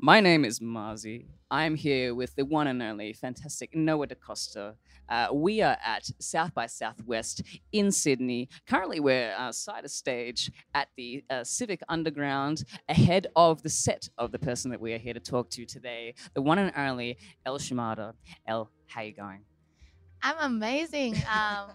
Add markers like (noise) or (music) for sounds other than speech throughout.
My name is Marzi. I'm here with the one and only fantastic Noah DaCosta. Uh, we are at South by Southwest in Sydney. Currently, we're uh, side of stage at the uh, Civic Underground ahead of the set of the person that we are here to talk to today, the one and only Elle Shimada. Elle, how you going? I'm amazing. (laughs) Um,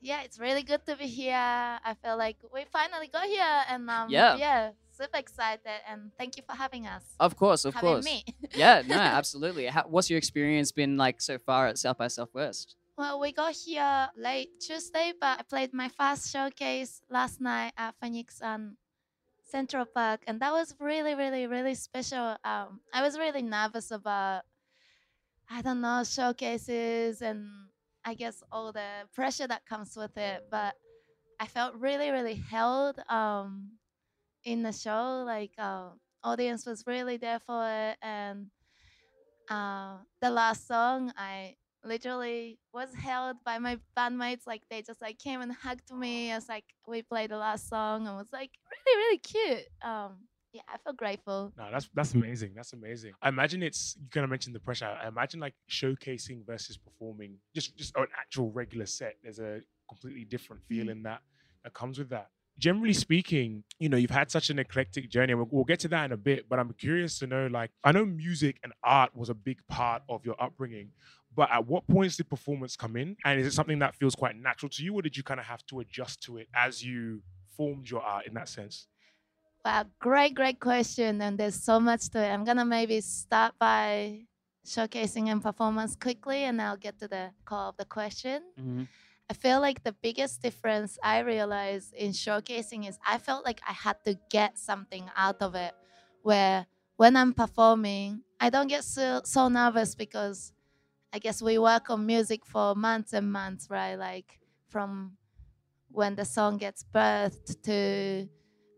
yeah, it's really good to be here. I feel like we finally got here, and um, Yeah. yeah, super excited. And thank you for having us. Of course, of having course. me. yeah, no, (laughs) absolutely. How, what's your experience been like so far at South by Southwest? Well, we got here late Tuesday, but I played my first showcase last night at Phoenix and Central Park, and that was really, really, really special. Um, I was really nervous about, I don't know, showcases and I guess all the pressure that comes with it, but I felt really, really held um, in the show. Like, uh, audience was really there for it, and uh, the last song, I literally was held by my bandmates. Like they just like came and hugged me as like we played the last song and was like really really cute. Um, yeah, I feel grateful. No, that's that's amazing. That's amazing. I imagine it's you kind of mentioned the pressure. I imagine like showcasing versus performing, just just an actual regular set. There's a completely different feeling that that comes with that. Generally speaking, you know, you've had such an eclectic journey. We'll, we'll get to that in a bit, but I'm curious to know, like, I know music and art was a big part of your upbringing, but at what points did performance come in? And is it something that feels quite natural to you, or did you kind of have to adjust to it as you formed your art in that sense? Wow, great great question, and there's so much to it. I'm gonna maybe start by showcasing and performance quickly, and I'll get to the core of the question. Mm-hmm. I feel like the biggest difference I realized in showcasing is I felt like I had to get something out of it. Where when I'm performing, I don't get so, so nervous because I guess we work on music for months and months, right? Like from when the song gets birthed to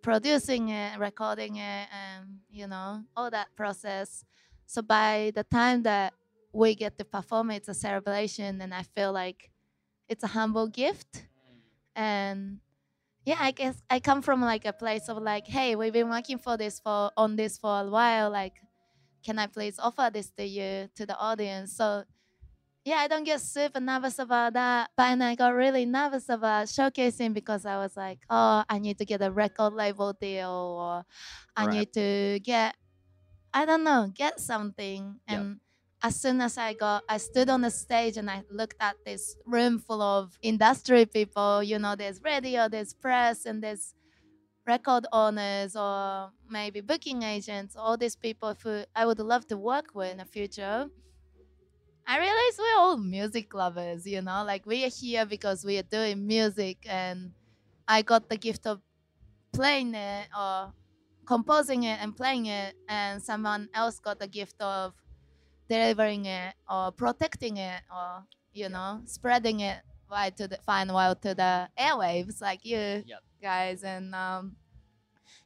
producing it, recording it, and you know, all that process. So by the time that we get to perform, it's a celebration, and I feel like it's a humble gift and yeah i guess i come from like a place of like hey we've been working for this for on this for a while like can i please offer this to you to the audience so yeah i don't get super nervous about that but and i got really nervous about showcasing because i was like oh i need to get a record label deal or i Right. need to get i don't know get something Yep. As soon as I got, I stood on the stage and I looked at this room full of industry people. You know, there's radio, there's press, and there's record owners or maybe booking agents. All these people who I would love to work with in the future. I realized we're all music lovers. You know, like we are here because we are doing music, and I got the gift of playing it or composing it and playing it, and someone else got the gift of delivering it or protecting it or you know spreading it right to the fine well to the airwaves like you Yep. guys. And um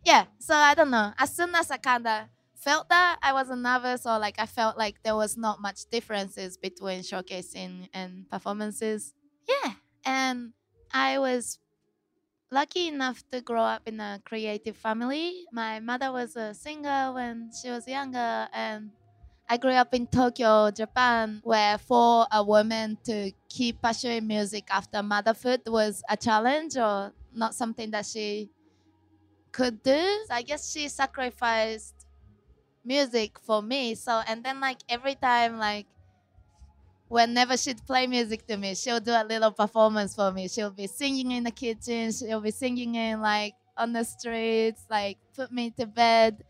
yeah so i don't know. As soon as i kind of felt that i wasn't nervous or like i felt like there was not much differences between showcasing and performances. Yeah and i was lucky enough to grow up in a creative family. My mother was a singer when she was younger and I grew up in Tokyo, Japan, where for a woman to keep pursuing music after motherhood was a challenge or not something that she could do. So I guess she sacrificed music for me. So and then like every time like whenever she'd play music to me, she'll do a little performance for me. She'll be singing in the kitchen, she'll be singing in like on the streets, like put me to bed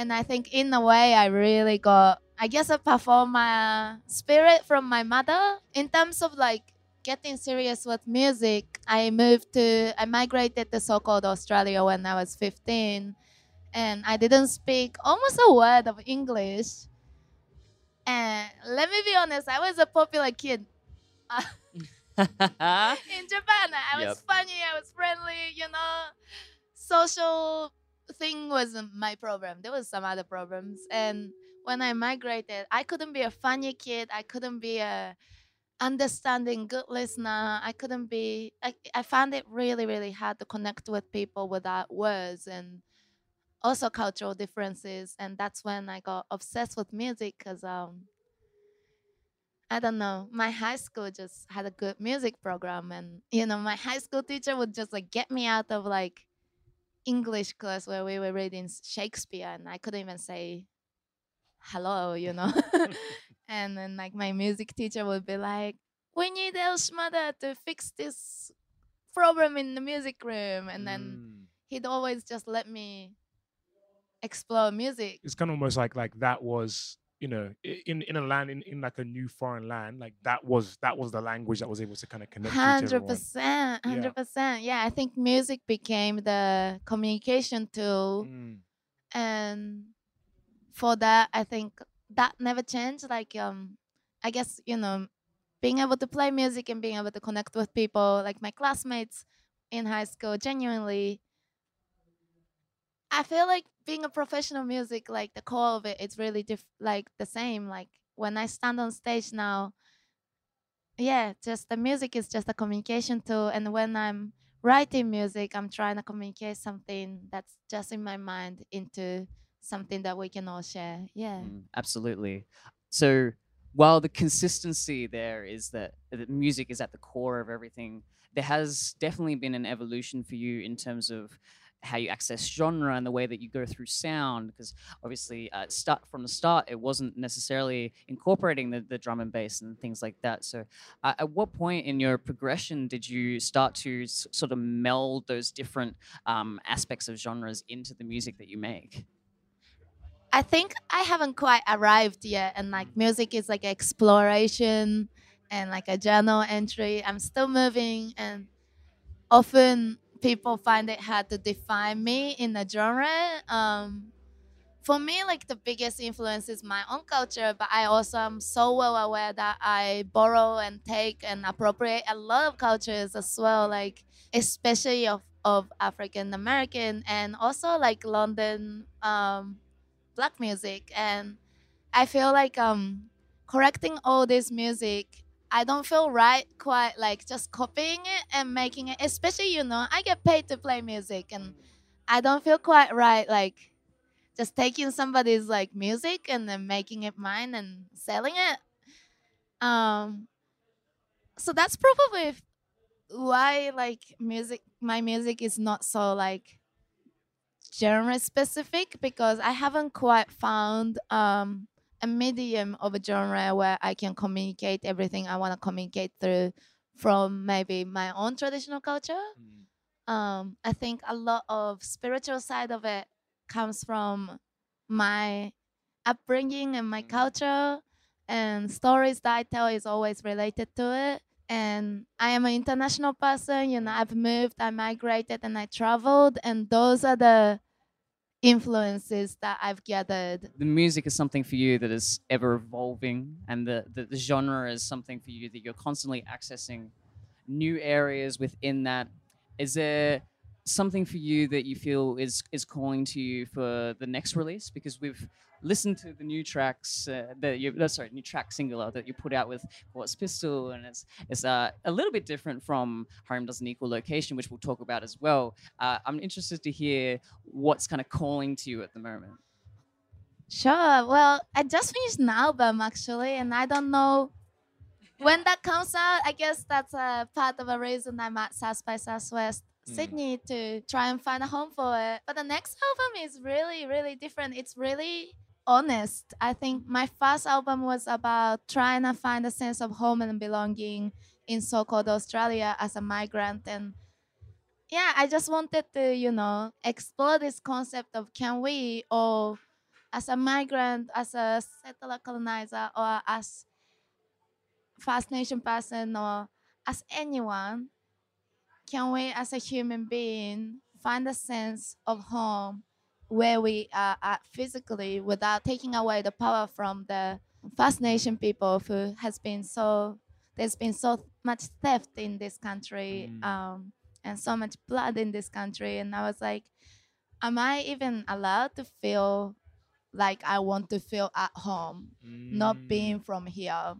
and I think in a way I really got I guess a performer spirit from my mother in terms of like getting serious with music. I moved to I migrated to so-called Australia when I was 15 and I didn't speak almost a word of English. And let me be honest, I was a popular kid. (laughs) in Japan. I Yep. was funny, I was friendly, you know. Social thing wasn't my problem. There was some other problems. And when I migrated, I couldn't be a funny kid. I couldn't be a understanding good listener. I couldn't be I, I found it really, really hard to connect with people without words and also cultural differences, and that's when I got obsessed with music because um, I don't know, my high school just had a good music program, and you know, my high school teacher would just like get me out of like English class where we were reading Shakespeare, and I couldn't even say hello, you know. (laughs) (laughs) and then like my music teacher would be like, "We need Elle Shimada to fix this problem in the music room," and then Mm. he'd always just let me explore music. It's kind of almost like like that was you know in in a land in, in like a new foreign land like that was that was the language that was able to kind of connect you to Hundred everyone. percent, Yeah. hundred percent. Yeah, I think music became the communication tool, Mm. and for that, I think that never changed. Like, um, I guess you know, being able to play music and being able to connect with people, like my classmates in high school, genuinely. I feel like being a professional music, like the core of it, it's really diff- like the same. Like when I stand on stage now, yeah, just the music is just a communication tool. And when I'm writing music, I'm trying to communicate something that's just in my mind into something that we can all share. Yeah. Mm, absolutely. So while the consistency there is that, that music is at the core of everything, there has definitely been an evolution for you in terms of how you access genre and the way that you go through sound because obviously uh, start from the start it wasn't necessarily incorporating the, the drum and bass and things like that so uh, at what point in your progression did you start to s- sort of meld those different um, aspects of genres into the music that you make I think I haven't quite arrived yet, and like music is like exploration and like a journal entry. I'm still moving, and often people find it hard to define me in a genre. Um, for me, like the biggest influence is my own culture, but I also am so well aware that I borrow and take and appropriate a lot of cultures as well, like especially of, of African American and also like London um, black music. And I feel like um, correcting all this music I don't feel right quite like just copying it and making it especially you know I get paid to play music and I don't feel quite right like just taking somebody's like music and then making it mine and selling it. Um so that's probably why like music my music is not so like genre specific because I haven't quite found um a medium of a genre where I can communicate everything I want to communicate through from maybe my own traditional culture. Mm. Um, I think a lot of spiritual side of it comes from my upbringing and my Mm. culture and stories that I tell is always related to it. And I am an international person, you know, I've moved, I migrated and I traveled and those are the influences that I've gathered. The music is something for you that is ever evolving and the, the, the genre is something for you that you're constantly accessing new areas within that. Is there something for you that you feel is is calling to you for the next release? Because we've listened to the new tracks uh, that you no, sorry new track singular that you put out with what's pistol and it's it's uh, a little bit different from home doesn't equal location which we'll talk about as well uh, i'm interested to hear what's kind of calling to you at the moment Sure. Well, I just finished an album actually, and I don't know when that comes out. I guess that's a part of a reason I'm at South by Southwest Mm. Sydney to try and find a home for it. But the next album is really, really different. It's really honest. I think my first album was about trying to find a sense of home and belonging in so-called Australia as a migrant and yeah, I just wanted to, you know, explore this concept of can we all as a migrant, as a settler colonizer, or as First Nation person, or as anyone, can we, as a human being, find a sense of home where we are at physically without taking away the power from the First Nation people who has been so there's been so much theft in this country Mm. um, and so much blood in this country and I was like am I even allowed to feel like I want to feel at home not Mm. being from here.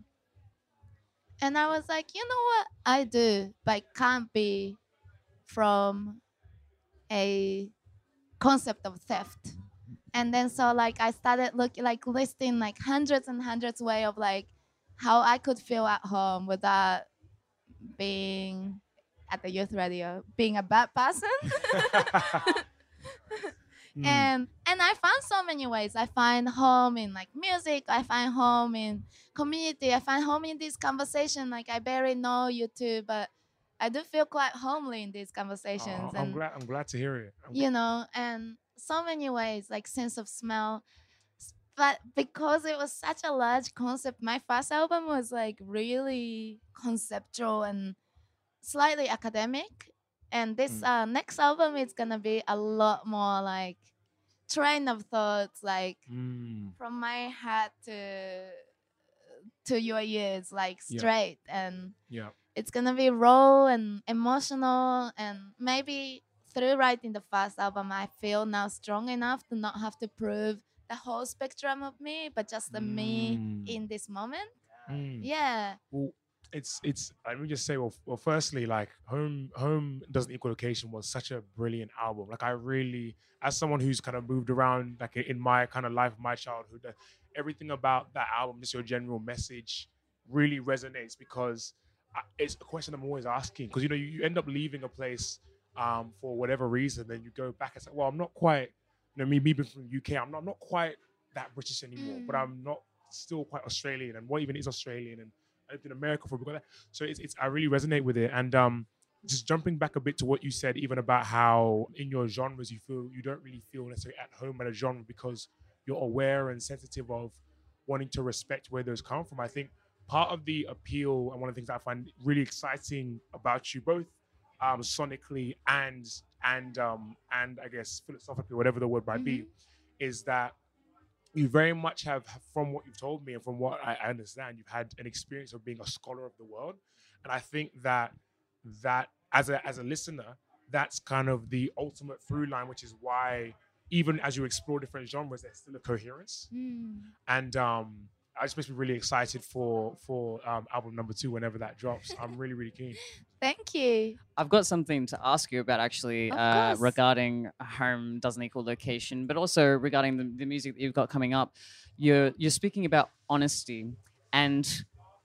And I was like, you know what? I do, but I can't be from a concept of theft. And then so like I started looking like listing like hundreds and hundreds way of like how I could feel at home without being at the youth radio, being a bad person. (laughs) Mm. and and I found so many ways. I find home in like music. I find home in community. I find home in this conversation. Like I barely know you two, but I do feel quite homely in these conversations. Oh, I'm and glad. I'm glad to hear it. I'm you know, and so many ways, like sense of smell. But because it was such a large concept, my first album was like really conceptual and slightly academic. And this Mm. uh, next album is gonna be a lot more like train of thoughts, like Mm, from my head to to your ears, like Yeah. straight and yeah. It's gonna be raw and emotional and maybe through writing the first album i feel now strong enough to not have to prove the whole spectrum of me but just the me Mm. in this moment Mm. yeah Well, it's it's. Let me just say. Well, well, firstly, like home home doesn't equal location was such a brilliant album. Like I really, as someone who's kind of moved around, like in my kind of life, my childhood, uh, everything about that album, just your general message, really resonates because it's a question I'm always asking. Because you know, you, you end up leaving a place um, for whatever reason, then you go back and say, well, I'm not quite. You know, me, me being from the UK, I'm not, I'm not quite that British anymore, but Mm. I'm not still quite Australian. And what even is Australian? And I lived in America for that. So it's, it's I really resonate with it. And um, just jumping back a bit to what you said, even about how in your genres you feel you don't really feel necessarily at home at a genre because you're aware and sensitive of wanting to respect where those come from. I think part of the appeal and one of the things I find really exciting about you both um, sonically and and um, and I guess philosophically, whatever the word might be, is that you very much have, from what you've told me and from what I, I understand, you've had an experience of being a scholar of the world, and I think that that as a as a listener, that's kind of the ultimate through line, which is why even as you explore different genres, there's still a coherence, Mm. and um, I just makes me really excited for for um, album number two whenever that drops. I'm really really keen. (laughs) thank you I've got something to ask you about actually uh, regarding home doesn't equal location, but also regarding the, the music that you've got coming up. You're you're speaking about honesty, and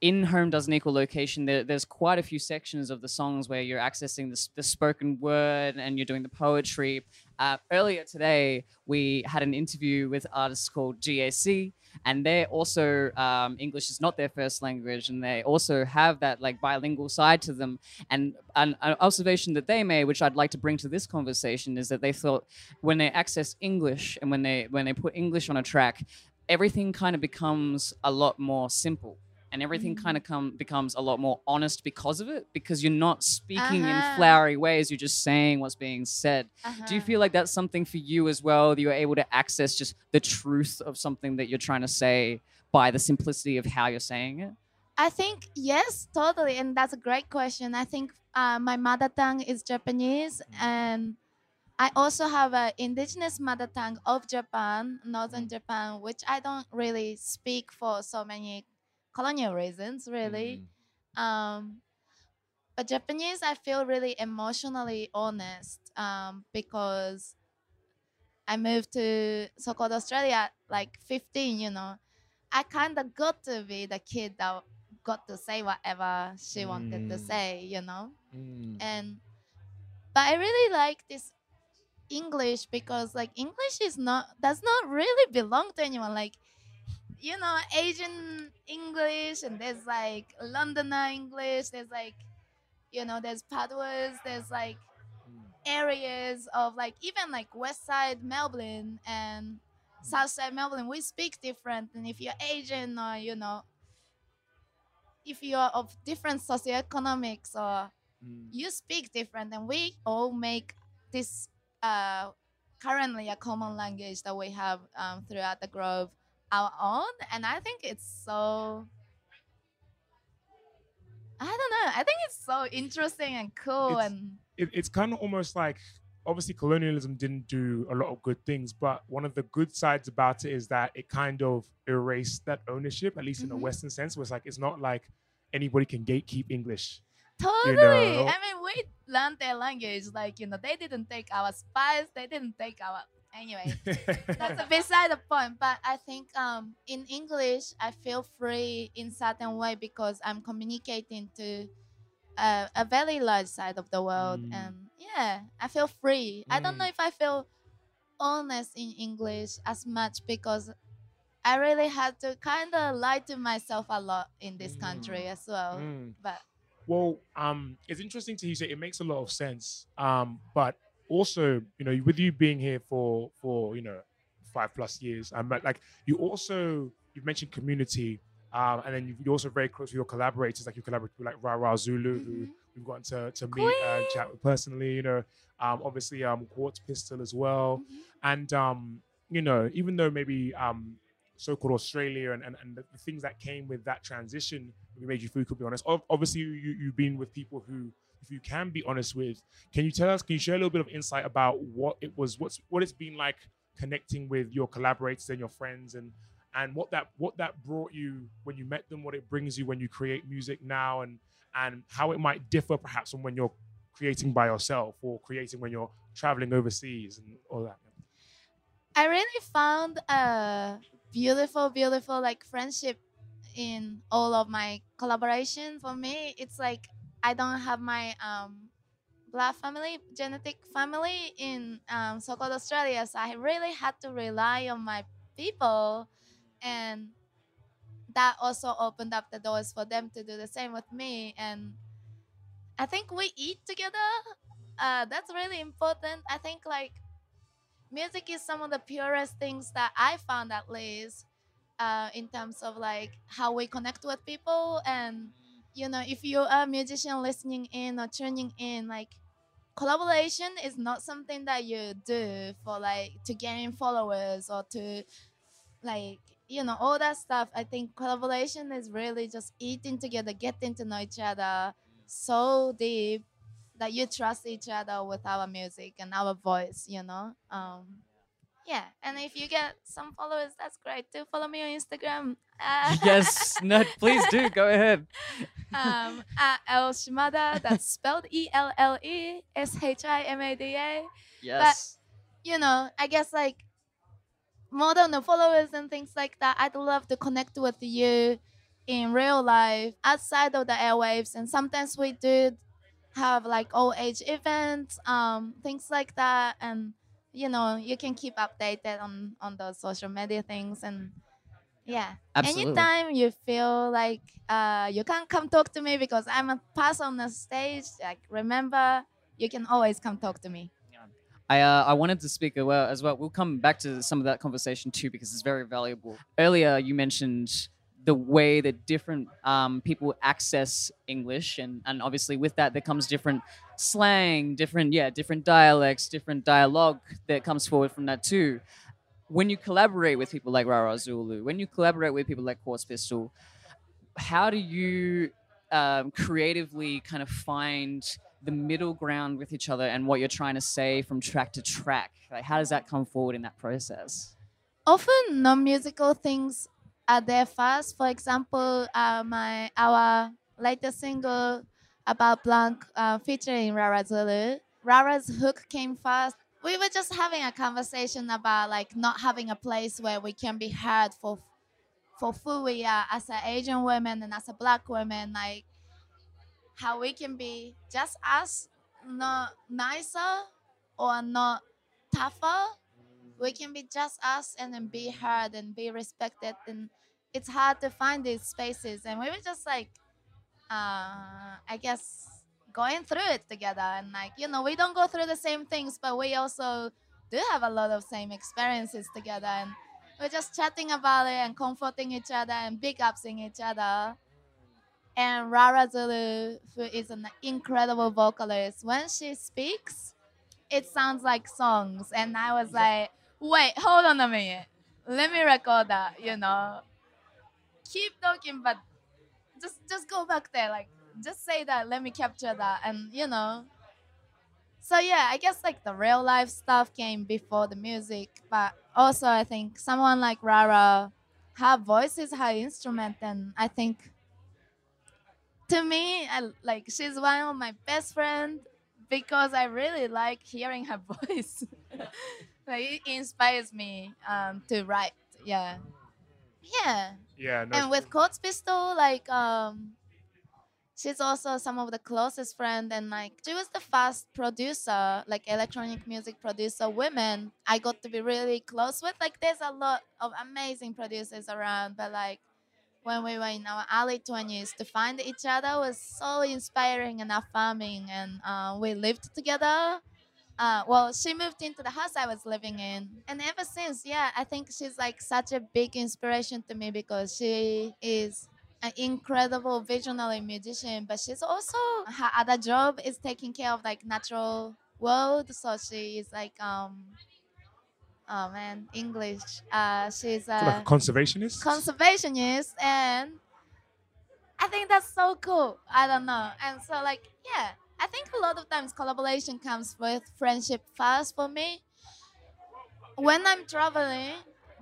in home doesn't equal location. There, there's quite a few sections of the songs where you're accessing the, the spoken word and you're doing the poetry. Uh, earlier today, we had an interview with artists called GAC, and they're also um, English is not their first language, and they also have that like bilingual side to them. And an, an observation that they made, which I'd like to bring to this conversation, is that they thought when they access English and when they when they put English on a track, everything kind of becomes a lot more simple. And everything Mm. kind of come becomes a lot more honest because of it, because you're not speaking in Uh-huh. flowery ways. You're just saying what's being said. Do you Uh-huh. feel like that's something for you as well? That you're able to access just the truth of something that you're trying to say by the simplicity of how you're saying it? I think yes, totally, and that's a great question. I think uh, my mother tongue is Japanese, and I also have an indigenous mother tongue of Japan, northern Japan, which I don't really speak for so many colonial reasons, really. Um, but Japanese, I feel really emotionally honest um, because I moved to so-called Australia like 15. You know, I kind of got to be the kid that got to say whatever she wanted to Mm. say. You know, Mm. and but I really like this English because like English is not does not really belong to anyone. Like you know, Asian English and there's like Londoner English. There's like you know, there's Paduas. There's like areas of like even like West Side Melbourne and South Side Melbourne. We speak different, and if you're Asian or you know. If you're of different socioeconomics or Mm. you speak different and we all make this uh, currently a common language that we have um, throughout the grove our own and i think it's so i don't know i think it's so interesting and cool It's- and it, it's kind of almost like obviously colonialism didn't do a lot of good things, but one of the good sides about it is that it kind of erased that ownership, at least in a Mhm. Western sense, where it's like it's not like anybody can gatekeep English. Totally. know? I mean, we learned their language. Like, you know, they didn't take our spice. They didn't take our. Anyway, (laughs) that's beside the point. But I think um, in English, I feel free in certain way because I'm communicating to uh, a very large side of the world, Mm. and yeah, I feel free. I don't Mm. know if I feel honest in English as much because I really had to kind of lie to myself a lot in this country as well. Mm. But Well, um, it's interesting to hear you say it makes a lot of sense. Um, but also, you know, with you being here for for you know five plus years, um, but like you also you've mentioned community, um, and then you're also very close with your collaborators, like you collaborate with like Rara Zulu, who Mhm. we've gotten to to meet and chat with personally. You know, um, obviously um, Quartz Pistol as well, Mhm. and um, you know, even though maybe um, so-called Australia and, and, and the, things that came with that transition maybe made you feel you could be honest. Ob- Obviously, you, you've been with people who, if you can be honest with, can you tell us, can you share a little bit of insight about what it was, what's what it's been like connecting with your collaborators and your friends and and what that what that brought you when you met them, what it brings you when you create music now and and how it might differ perhaps from when you're creating by yourself or creating when you're traveling overseas and all that. I really found a beautiful, beautiful like friendship in all of my collaboration. For me, it's like I don't have my um blood family, genetic family in um, so-called Australia, so I really had to rely on my people, and that also opened up the doors for them to do the same with me. And I think we eat together. Uh, that's really important. I think like music is some of the purest things that I found at least uh, in terms of like how we connect with people and you know if you are a musician listening in or tuning in like collaboration is not something that you do for like to gain followers or to like you know all that stuff i think collaboration is really just eating together getting to know each other so deep that you trust each other with our music and our voice, you know. Um, yeah, and if you get some followers, that's great. Do follow me on Instagram. Uh, (laughs) yes, no, please do go ahead. um, at Elle Shimada. That's spelled E L L E S H I M A D A. Yes. But, you know, I guess like more than the followers and things like that. I'd love to connect with you in real life outside of the airwaves, and sometimes we do have like old age events, um, things like that, and you know, you can keep updated on on those social media things and. Yeah. Absolutely. Anytime you feel like uh, you can't come talk to me because I'm a person on the stage, like remember, you can always come talk to me. I, uh, I wanted to speak as well, as well. We'll come back to some of that conversation too because it's very valuable. Earlier, you mentioned the way that different um, people access English, and, and obviously with that there comes different slang, different yeah, different dialects, different dialogue that comes forward from that too. When you collaborate with people like Rara Zulu, when you collaborate with people like Quartz Pistol, how do you um, creatively kind of find the middle ground with each other and what you're trying to say from track to track? Like, how does that come forward in that process? Often non-musical things are there first. For example, uh, my our latest single about Blanc uh, featuring Rara Zulu. Rara's hook came first. We were just having a conversation about like not having a place where we can be heard for for who we are as an Asian women and as a black woman, like how we can be just us, not nicer or not tougher. We can be just us and then be heard and be respected. And it's hard to find these spaces. And we were just like, uh, I guess, going through it together. And like, you know, we don't go through the same things, but we also do have a lot of same experiences together. And we're just chatting about it and comforting each other and big upsing each other. And Rara Zulu, who is an incredible vocalist, when she speaks, it sounds like songs. And I was like, wait, hold on a minute. Let me record that, you know. Keep talking, but just just go back there. Like just say that, let me capture that. And you know. So yeah, I guess like the real life stuff came before the music. But also I think someone like Rara, her voice is her instrument and I think to me, I, like she's one of my best friends because I really like hearing her (laughs) voice. like it inspires me um, to write. Yeah, yeah. Yeah, no, and with Coach Pistol, like um, she's also some of the closest friend, and like she was the first producer, like electronic music producer, women I got to be really close with. Like there's a lot of amazing producers around, but like when we were in our early 20s to find each other was so inspiring and affirming and uh, we lived together uh, well she moved into the house i was living in. And ever since yeah i think she's like such a big inspiration to me because she is an incredible visionary musician but she's also her other job is taking care of like natural world. So she is like um oh man english. Uh she's like a a conservationist. conservationist and i think that's so cool. I don't know. And so like yeah i think a lot of times collaboration comes with friendship first for me. When i'm traveling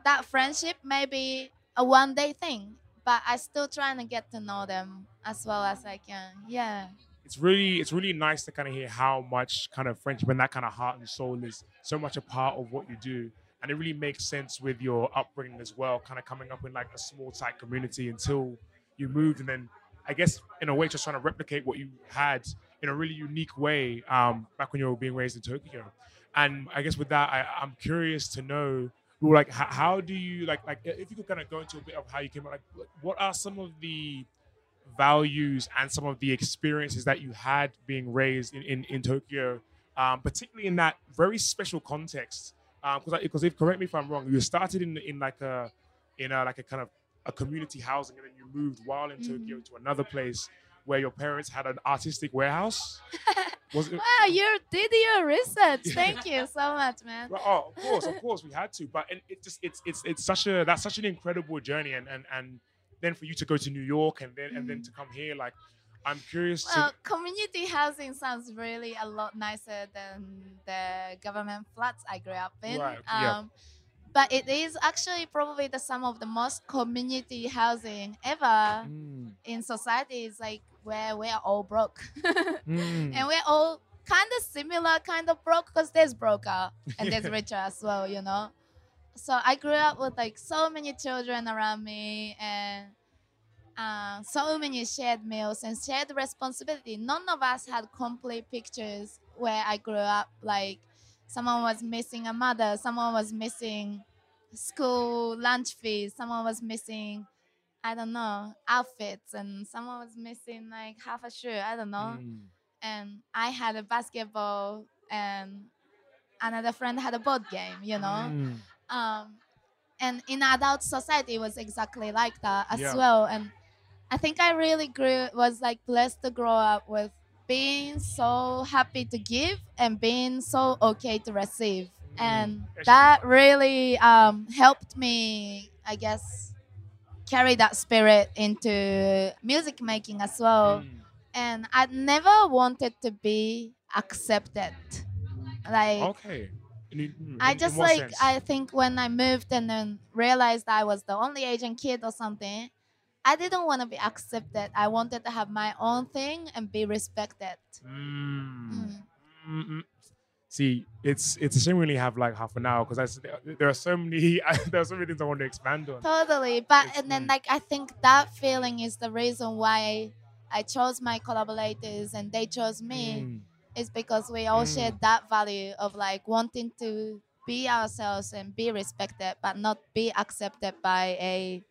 that friendship may be a one day thing but i still trying to get to know them as well as i can. Yeah. It's really it's really nice to kind of hear how much kind of friendship and that kind of heart and soul is so much a part of what you do. And it really makes sense with your upbringing as well kind of coming up in like a small tight community until you moved. And then i guess in a way just trying to replicate what you had in a really unique way um, back when you were being raised in tokyo. And i guess with that I, i'm curious to know like how, how do you like like if you could kind of go into a bit of how you came like what are some of the values and some of the experiences that you had being raised in, in, in Tokyo, um, particularly in that very special context. Because because if correct me if I'm wrong, you started in in like a in a like a kind of a community housing, and then you moved while in Tokyo to another place where your parents had an artistic warehouse. (laughs) Was it? wow you did your research thank you so much man Well, oh, of course, of course, we had to. But it, it just it's it's it's such a that's such an incredible journey, and and and then for you to go to New York and then and then to mm. come here, like I'm curious Well, to. community housing sounds really a lot nicer than the government flats I grew up in. Right, yeah. Um, But it is actually probably the some of the most community housing ever Mm, in society. Is like where we're all broke, (laughs) mm. and we're all kind of similar, kind of broke because there's broker and there's (laughs) richer as well, you know. So I grew up with like so many children around me and uh, so many shared meals and shared responsibility. None of us had complete pictures where I grew up. Like someone was missing a mother, someone was missing school lunch fees, someone was missing, I don't know, outfits, and someone was missing like half a shoe. I don't know Mm. and I had a basketball and another friend had a board game, you know. Mm. Um, and in adult society it was exactly like that as Yeah. well. And I think I really grew was like blessed to grow up with being so happy to give and being so okay to receive. And that really um, helped me, I guess, carry that spirit into music making as well Mm. and I never wanted to be accepted. Like Okay. In- I just like sense? I think when I moved and then realized I was the only Asian kid or something, I didn't want to be accepted. I wanted to have my own thing and be respected. Mm. Mm. See, it's it's a shame we only have like half an hour because there are so many (laughs) there are so many things I want to expand on. Totally, but It's- and then mm. like I think that feeling is the reason why I chose my collaborators and they chose me. Mm. is because we all Mm. share that value of like wanting to be ourselves and be respected, but not be accepted by a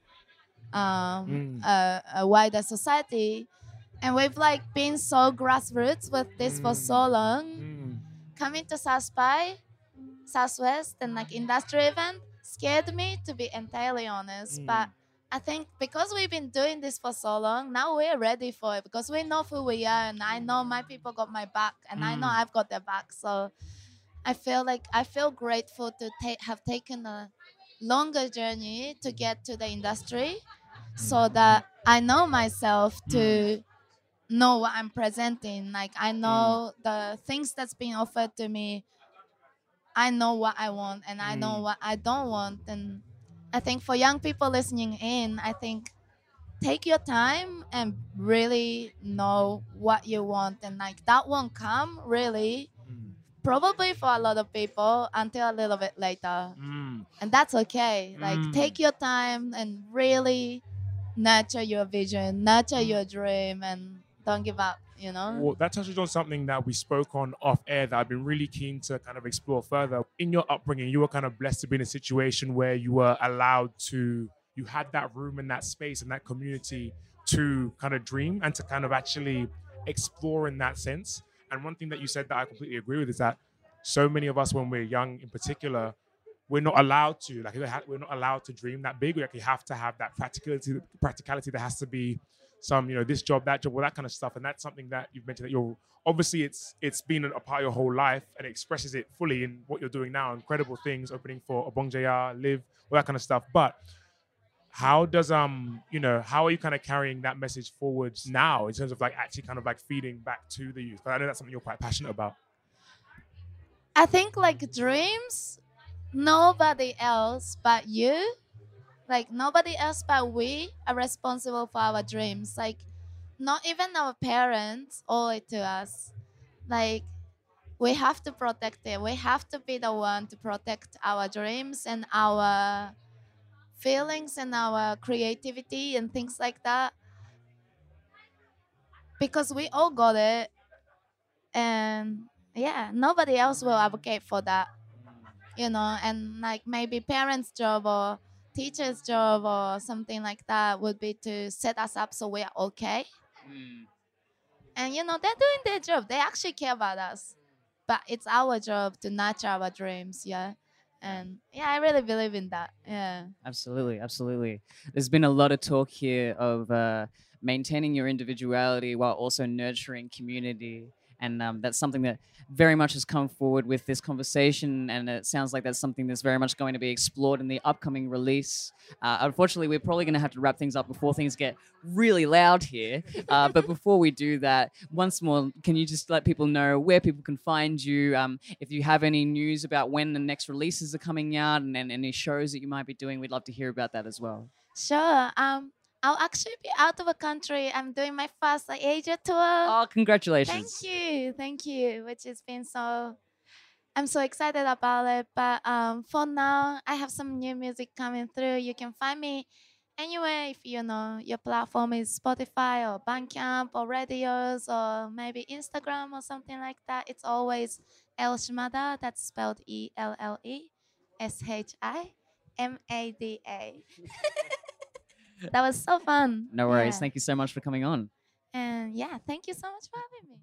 um Mm. a, a wider society. And we've like been so grassroots with this for so long. Mm. Coming to South by, Southwest, and like industry event scared me to be entirely honest. Mm. But I think because we've been doing this for so long, now we're ready for it because we know who we are, and I know my people got my back, and I know Mm. I've got their back. So I feel like I feel grateful to ta- have taken a longer journey to get to the industry, so that I know myself to know what I'm presenting. Like I know the things that's being offered to me. I know what I want, and I know Mm. what I don't want, and I think for young people listening in, I think take your time and really know what you want and like that won't come really Mm. probably for a lot of people until a little bit later Mm. and that's okay like Mm. take your time and really nurture your vision nurture Mm. your dream and don't give up you know Well, that touches on something that we spoke on off air that I've been really keen to kind of explore further. In your upbringing, you were kind of blessed to be in a situation where you were allowed to, you had that room and that space and that community to kind of dream and to kind of actually explore in that sense. And one thing that you said that I completely agree with is that so many of us, when we're young in particular, we're not allowed to like we're not allowed to dream that big. We actually have to have that practicality. Practicality. There has to be some, you know, this job, that job, all that kind of stuff. And that's something that you've mentioned that you're obviously it's it's been a part of your whole life and it expresses it fully in what you're doing now. Incredible things, opening for Obongjayar, Live, all that kind of stuff. But how does um you know how are you kind of carrying that message forwards now in terms of like actually kind of like feeding back to the youth? 'Cause I know that's something you're quite passionate about. i think like dreams nobody else but you. Like nobody else but we are responsible for our dreams. Like not even our parents owe it to us. Like we have to protect it. We have to be the one to protect our dreams and our feelings and our creativity and things like that. Because we all got it. And yeah nobody else will advocate for that you know and like maybe parents job or teacher's job or something like that would be to set us up so we are okay Mm. and you know they're doing their job they actually care about us but it's our job to nurture our dreams yeah and yeah i really believe in that yeah Absolutely, absolutely. There's been a lot of talk here of uh, maintaining your individuality while also nurturing community. And um, that's something that very much has come forward with this conversation. And it sounds like that's something that's very much going to be explored in the upcoming release. Uh, unfortunately, we're probably going to have to wrap things up before things get really loud here. Uh, (laughs) but before we do that, once more, can you just let people know where people can find you? Um, if you have any news about when the next releases are coming out and, and any shows that you might be doing, we'd love to hear about that as well. sure um i'll actually be out of a country i'm doing my first like, asia tour Oh, congratulations. Thank you, thank you. Which has been so. I'm so excited about it. But um, for now, I have some new music coming through. You can find me anywhere if you know your platform is Spotify or Bandcamp or radios or maybe Instagram or something like that. It's always Elle Shimada. That's spelled E L L E S H I M A D A. (laughs) That was so fun. No worries. Yeah. Thank you so much for coming on. And yeah, thank you so much for having me.